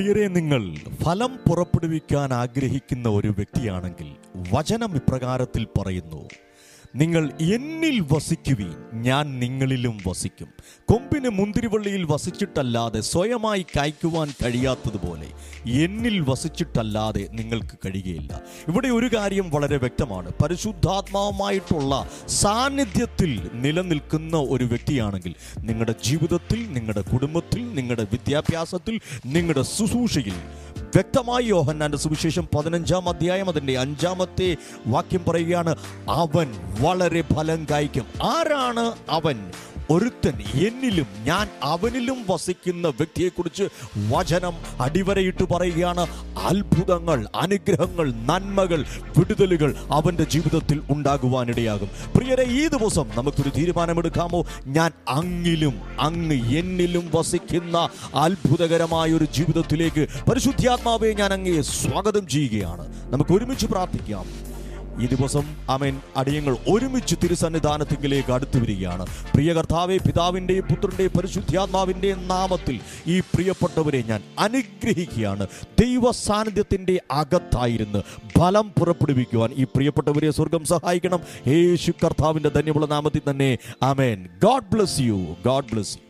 പ്രിയരെ നിങ്ങൾ ഫലം പുറപ്പെടുവിക്കാൻ ആഗ്രഹിക്കുന്ന ഒരു വ്യക്തിയാണെങ്കിൽ വചനം ഇപ്രകാരത്തിൽ പറയുന്നു. നിങ്ങൾ എന്നിൽ വസിക്കുവീൻ. ഞാൻ നിങ്ങളിലും വസിക്കും. കൊമ്പിന് മുന്തിരിവള്ളിയിൽ വസിച്ചിട്ടല്ലാതെ സ്വയമായി കായ്ക്കുവാൻ കഴിയാത്തതുപോലെ എന്നിൽ വസിച്ചിട്ടല്ലാതെ നിങ്ങൾക്ക് കഴിയുകയില്ല. ഇവിടെ ഒരു കാര്യം വളരെ വ്യക്തമാണ്. പരിശുദ്ധാത്മാവുമായിട്ടുള്ള സാന്നിധ്യത്തിൽ നിലനിൽക്കുന്ന ഒരു വ്യക്തിയാണെങ്കിൽ നിങ്ങളുടെ ജീവിതത്തിൽ നിങ്ങളുടെ കുടുംബത്തിൽ നിങ്ങളുടെ വിദ്യാഭ്യാസത്തിൽ നിങ്ങളുടെ ശുശ്രൂഷയിൽ വ്യക്തമായി യോഹന്നാന്റെ സുവിശേഷം പതിനഞ്ചാം അധ്യായം അതിന്റെ അഞ്ചാമത്തെ വാക്യം പറയുകയാണ് അവൻ വളരെ ഫലം കായ്ക്കും. ആരാണ് അവൻ? ഒരുത്തൻ എന്നിലും ഞാൻ അവനിലും വസിക്കുന്ന വ്യക്തിയെക്കുറിച്ച് വചനം അടിവരയിട്ട് പറയുകയാണ്. അത്ഭുതങ്ങൾ അനുഗ്രഹങ്ങൾ നന്മകൾ വിടുതലുകൾ അവന്റെ ജീവിതത്തിൽ ഉണ്ടാകുവാനിടയാകും. പ്രിയരെ ഈ ദിവസം നമുക്കൊരു തീരുമാനമെടുക്കാമോ? ഞാൻ അങ്ങിലും അങ്ങ് എന്നിലും വസിക്കുന്ന അത്ഭുതകരമായ ഒരു ജീവിതത്തിലേക്ക് പരിശുദ്ധാത്മാവെ ഞാൻ അങ്ങയെ സ്വാഗതം ചെയ്യുകയാണ്. നമുക്ക് ഒരുമിച്ച് പ്രാർത്ഥിക്കാം. ഈ ദിവസം അമേൻ അടിയങ്ങൾ ഒരുമിച്ച് തിരുസന്നിധാനത്തിങ്കിലേക്ക് അടുത്തു വരികയാണ്. പ്രിയ കർത്താവെ പിതാവിന്റെയും പുത്രന്റെയും പരിശുദ്ധാത്മാവിന്റെയും നാമത്തിൽ ഈ പ്രിയപ്പെട്ടവരെ ഞാൻ അനുഗ്രഹിക്കുകയാണ്. ദൈവ സാന്നിധ്യത്തിന്റെ അകത്തായിരുന്ന് ഫലം പുറപ്പെടുവിക്കുവാൻ ഈ പ്രിയപ്പെട്ടവരെ സ്വർഗം സഹായിക്കണം. യേശു കർത്താവിന്റെ ധന്യമുള്ള നാമത്തിൽ തന്നെ amen God bless you. God bless you.